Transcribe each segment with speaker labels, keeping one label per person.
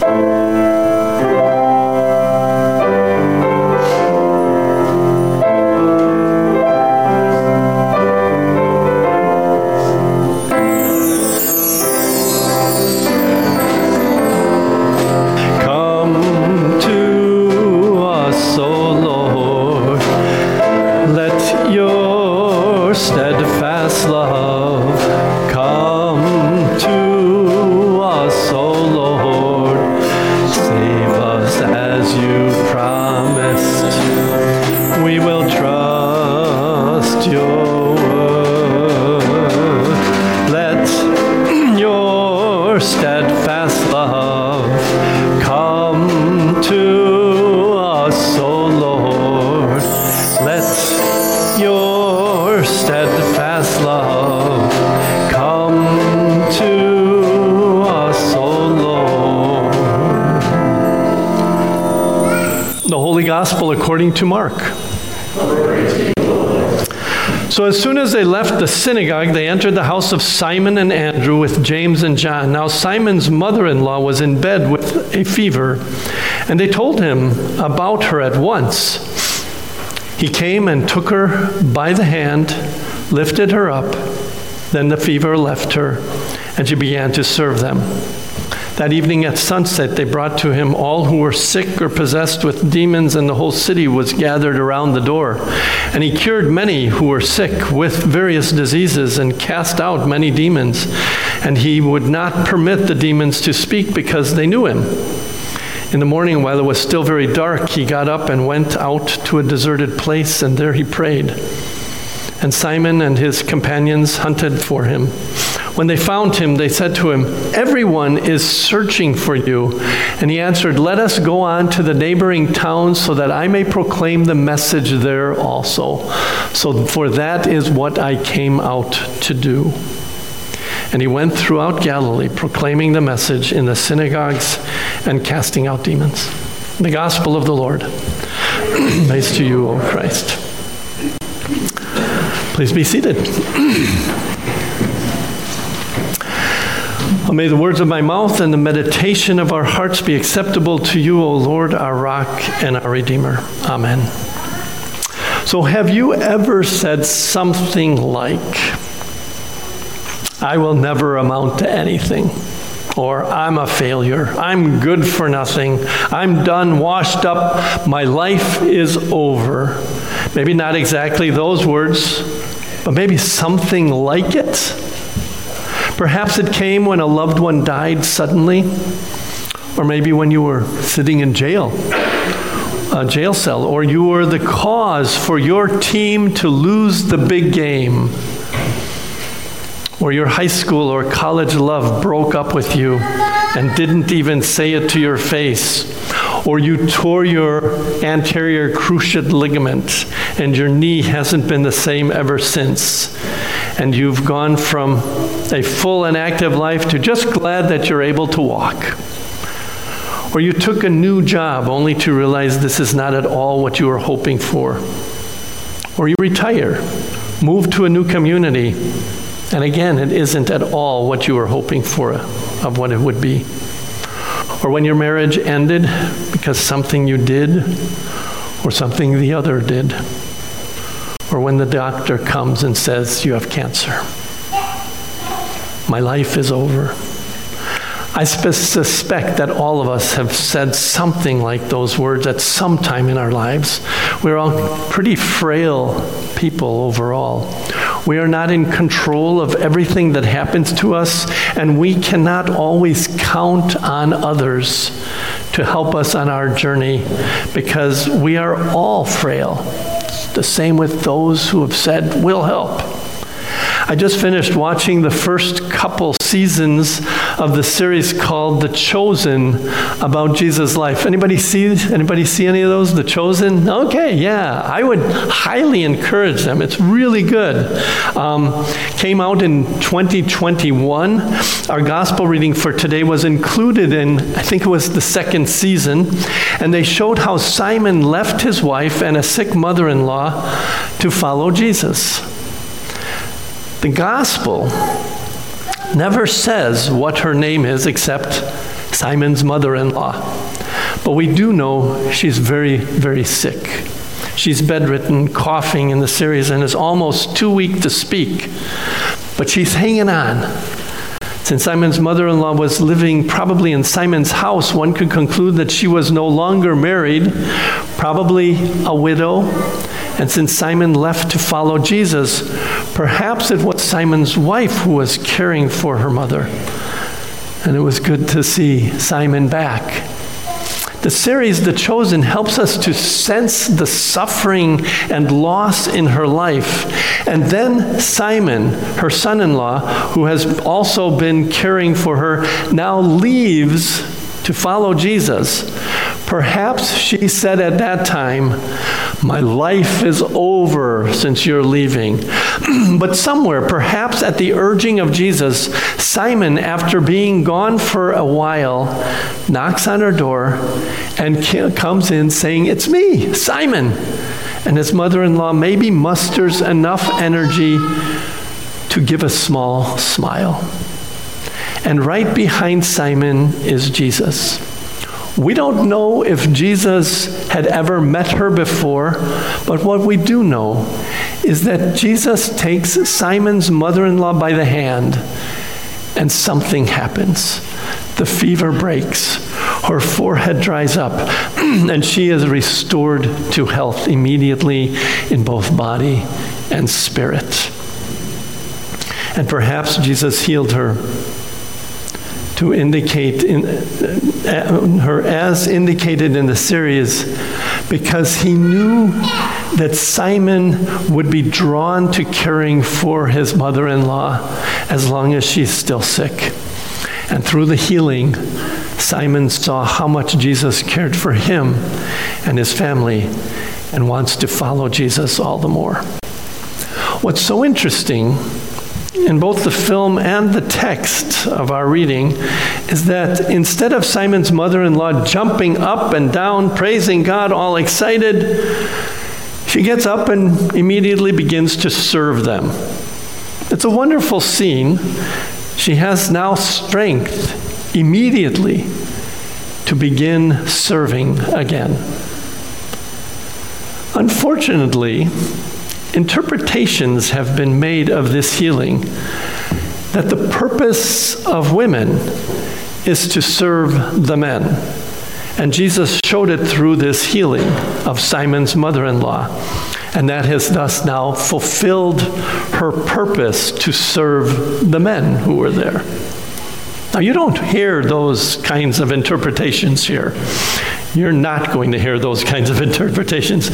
Speaker 1: Come The Holy Gospel according to Mark. So as soon as they left the synagogue, they entered the house of Simon and Andrew with James and John. Now Simon's mother-in-law was in bed with a fever, and they told him about her at once. He came and took her by the hand, lifted her up. Then the fever left her, and she began to serve them. That evening at sunset, they brought to him all who were sick or possessed with demons, and the whole city was gathered around the door. And he cured many who were sick with various diseases and cast out many demons. And he would not permit the demons to speak because they knew him. In the morning, while it was still very dark, he got up and went out to a deserted place, and there he prayed. And Simon and his companions hunted for him. When they found him, they said to him, Everyone is searching for you. And he answered, Let us go on to the neighboring towns so that I may proclaim the message there also. So, for that is what I came out to do. And he went throughout Galilee, proclaiming the message in the synagogues and casting out demons. The gospel of the Lord. Praise to you, O Christ. Please be seated. May the words of my mouth and the meditation of our hearts be acceptable to you, O Lord, our rock and our Redeemer. Amen. So, have you ever said something like, I will never amount to anything? Or, I'm a failure. I'm good for nothing. I'm done, washed up. My life is over. Maybe not exactly those words, but maybe something like it. Perhaps it came when a loved one died suddenly, or maybe when you were sitting in jail, a jail cell, or you were the cause for your team to lose the big game, or your high school or college love broke up with you and didn't even say it to your face, or you tore your anterior cruciate ligament and your knee hasn't been the same ever since, and you've gone from a full and active life to just glad that you're able to walk. Or you took a new job only to realize this is not at all what you were hoping for. Or you retire, move to a new community, and again, it isn't at all what you were hoping for of what it would be. Or when your marriage ended because something you did or something the other did. Or when the doctor comes and says you have cancer. My life is over. I suspect that all of us have said something like those words at some time in our lives. We're all pretty frail people overall. We are not in control of everything that happens to us, and we cannot always count on others to help us on our journey because we are all frail. The same with those who have said, We'll help. I just finished watching the first couple seasons of the series called The Chosen about Jesus' life. Anybody see anybody see any of those? The Chosen? Okay, yeah. I would highly encourage them. It's really good. Um, came out in 2021. Our gospel reading for today was included in, I think it was the second season, and they showed how Simon left his wife and a sick mother-in-law to follow Jesus. The gospel never says what her name is except Simon's mother in law. But we do know she's very, very sick. She's bedridden, coughing in the series, and is almost too weak to speak. But she's hanging on. Since Simon's mother in law was living probably in Simon's house, one could conclude that she was no longer married, probably a widow. And since Simon left to follow Jesus, perhaps it was Simon's wife who was caring for her mother. And it was good to see Simon back. The series, The Chosen, helps us to sense the suffering and loss in her life. And then Simon, her son in law, who has also been caring for her, now leaves to follow Jesus. Perhaps she said at that time, My life is over since you're leaving. but somewhere, perhaps at the urging of Jesus, Simon, after being gone for a while, knocks on her door and comes in saying, It's me, Simon. And his mother in law maybe musters enough energy to give a small smile. And right behind Simon is Jesus. We don't know if Jesus had ever met her before, but what we do know is that Jesus takes Simon's mother in law by the hand and something happens. The fever breaks, her forehead dries up, and she is restored to health immediately in both body and spirit. And perhaps Jesus healed her to indicate in, uh, her as indicated in the series because he knew that Simon would be drawn to caring for his mother in law as long as she's still sick. And through the healing, Simon saw how much Jesus cared for him and his family and wants to follow Jesus all the more. What's so interesting in both the film and the text of our reading is that instead of Simon's mother in law jumping up and down, praising God, all excited, she gets up and immediately begins to serve them. It's a wonderful scene. She has now strength immediately to begin serving again. Unfortunately, interpretations have been made of this healing that the purpose of women is to serve the men. And Jesus showed it through this healing of Simon's mother in law. And that has thus now fulfilled her purpose to serve the men who were there. Now, you don't hear those kinds of interpretations here. You're not going to hear those kinds of interpretations.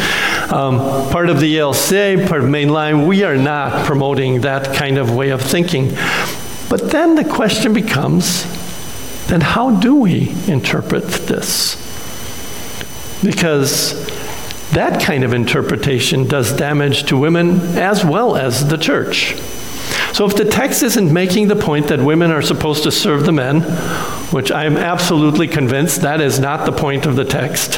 Speaker 1: Um, part of the ELCA, part of Mainline, we are not promoting that kind of way of thinking. But then the question becomes then how do we interpret this? Because that kind of interpretation does damage to women as well as the church. So if the text isn't making the point that women are supposed to serve the men, which I am absolutely convinced that is not the point of the text,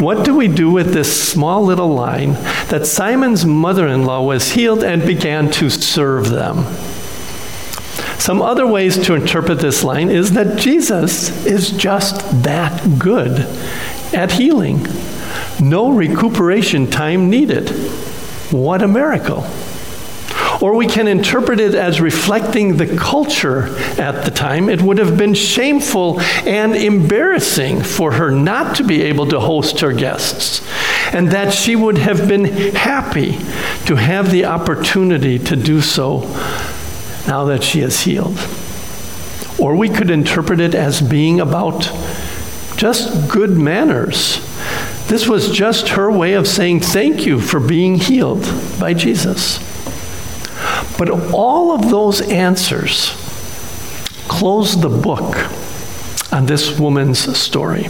Speaker 1: what do we do with this small little line that Simon's mother in law was healed and began to serve them? Some other ways to interpret this line is that Jesus is just that good at healing. No recuperation time needed. What a miracle. Or we can interpret it as reflecting the culture at the time. It would have been shameful and embarrassing for her not to be able to host her guests, and that she would have been happy to have the opportunity to do so now that she is healed. Or we could interpret it as being about just good manners. This was just her way of saying thank you for being healed by Jesus. But all of those answers close the book on this woman's story.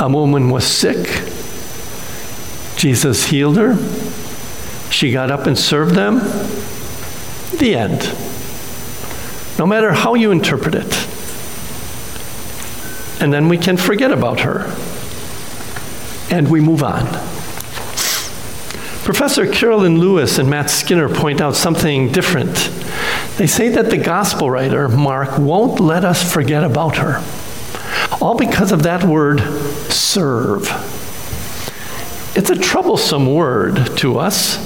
Speaker 1: A woman was sick. Jesus healed her. She got up and served them. The end. No matter how you interpret it. And then we can forget about her. And we move on. Professor Karoline Lewis and Matt Skinner point out something different. They say that the gospel writer, Mark, won't let us forget about her. All because of that word, serve. It's a troublesome word to us,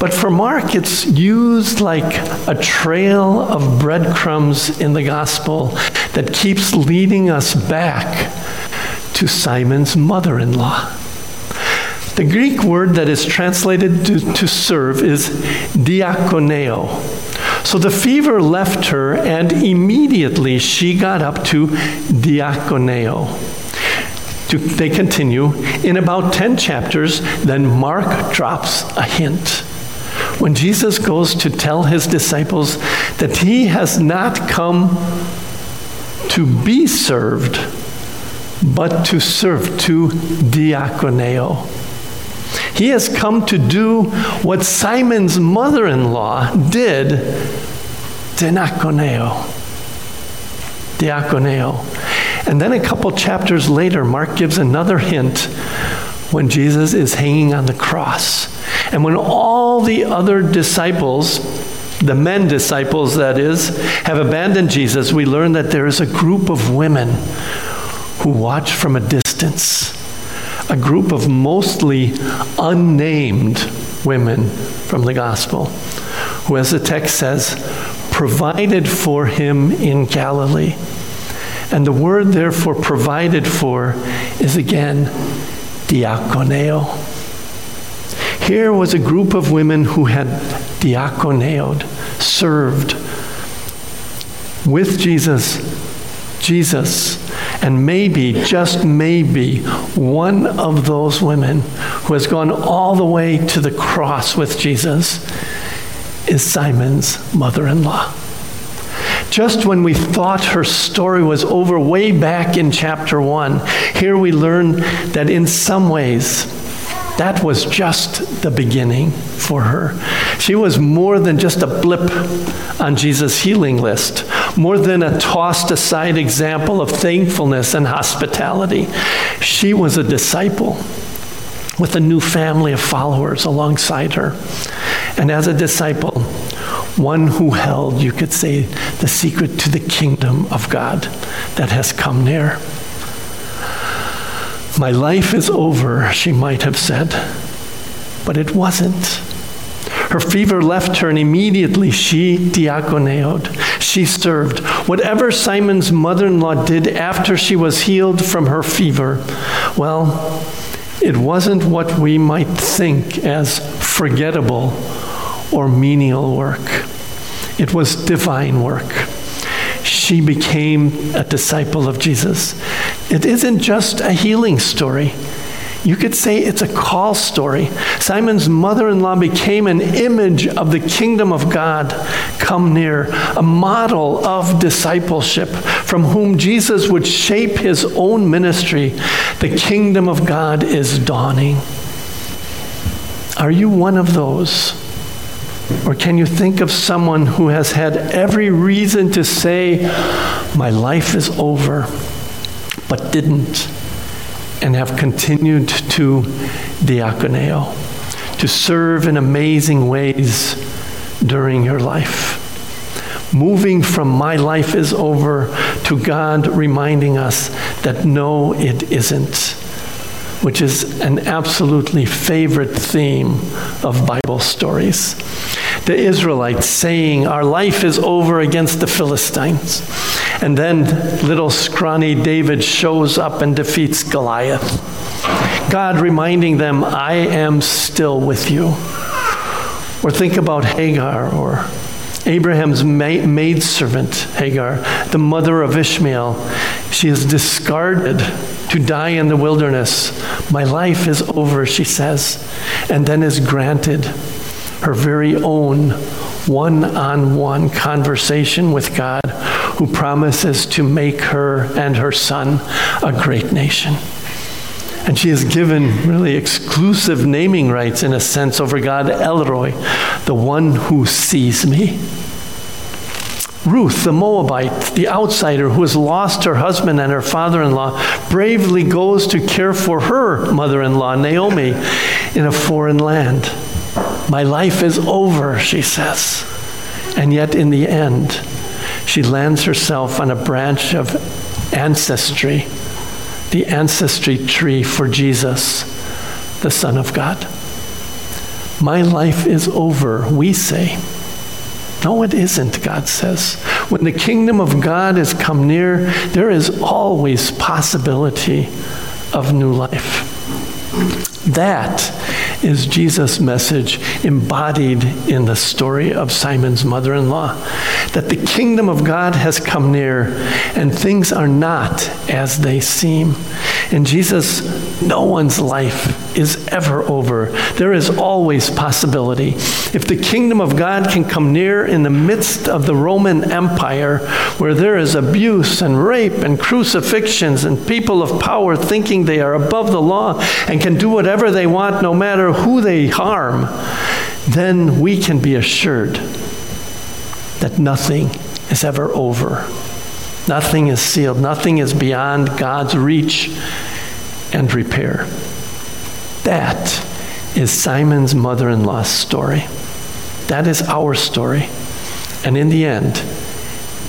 Speaker 1: but for Mark, it's used like a trail of breadcrumbs in the gospel that keeps leading us back to Simon's mother in law. The Greek word that is translated to, to serve is diakoneo. So the fever left her, and immediately she got up to diakoneo. They continue. In about 10 chapters, then Mark drops a hint. When Jesus goes to tell his disciples that he has not come to be served, but to serve, to diakoneo. He has come to do what Simon's mother in law did, diakoneo. Diakoneo. And then a couple chapters later, Mark gives another hint when Jesus is hanging on the cross. And when all the other disciples, the men disciples that is, have abandoned Jesus, we learn that there is a group of women who watch from a distance a group of mostly unnamed women from the gospel, who, as the text says, provided for him in Galilee. And the word, therefore, provided for is again diakoneo. Here was a group of women who had diakoneoed, served with Jesus. Jesus and maybe, just maybe, one of those women who has gone all the way to the cross with Jesus is Simon's mother in law. Just when we thought her story was over way back in chapter 1, here we learn that in some ways, that was just the beginning for her. She was more than just a blip on Jesus' healing list, more than a tossed aside example of thankfulness and hospitality. She was a disciple with a new family of followers alongside her. And as a disciple, one who held, you could say, the secret to the kingdom of God that has come near. My life is over, she might have said, but it wasn't. Her fever left her, and immediately she diakoneoed. She served. Whatever Simon's mother in law did after she was healed from her fever, well, it wasn't what we might think as forgettable or menial work. It was divine work. She became a disciple of Jesus. It isn't just a healing story. You could say it's a call story. Simon's mother in law became an image of the kingdom of God come near, a model of discipleship from whom Jesus would shape his own ministry. The kingdom of God is dawning. Are you one of those? Or can you think of someone who has had every reason to say, My life is over, but didn't? And have continued to diakoneo, to serve in amazing ways during your life. Moving from my life is over to God reminding us that no, it isn't, which is an absolutely favorite theme of Bible stories the Israelites saying, Our life is over against the Philistines. And then little scrawny David shows up and defeats Goliath. God reminding them, I am still with you. Or think about Hagar or Abraham's maidservant, Hagar, the mother of Ishmael. She is discarded to die in the wilderness. My life is over, she says, and then is granted her very own one on one conversation with God, who promises to make her and her son a great nation. And she is given really exclusive naming rights, in a sense, over God, El Roi, the one who sees me. Ruth, the Moabite, the outsider who has lost her husband and her father in law, bravely goes to care for her mother in law, Naomi, in a foreign land. My life is over, she says. And yet, in the end, she lands herself on a branch of ancestry, the ancestry tree for Jesus, the Son of God. My life is over, we say. No, it isn't, God says. When the kingdom of God has come near, there is always possibility of new life. That is Jesus' message embodied in the story of Simon's mother in law that the kingdom of God has come near and things are not as they seem. In Jesus, no one's life is ever over. There is always possibility. If the kingdom of God can come near in the midst of the Roman Empire, where there is abuse and rape and crucifixions and people of power thinking they are above the law and can do whatever they want no matter who they harm, then we can be assured that nothing is ever over. Nothing is sealed. Nothing is beyond God's reach and repair. That is Simon's mother in law's story. That is our story. And in the end,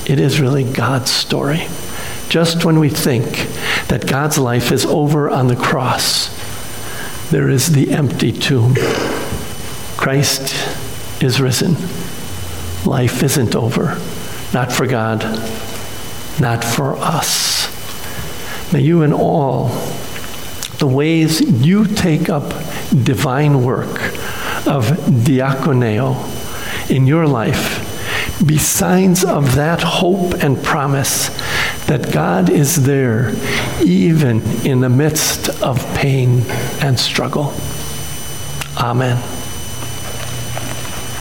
Speaker 1: it is really God's story. Just when we think that God's life is over on the cross, there is the empty tomb. Christ is risen. Life isn't over. Not for God, not for us. May you in all the ways you take up divine work of diakoneo in your life be signs of that hope and promise that God is there even in the midst of pain and struggle. Amen.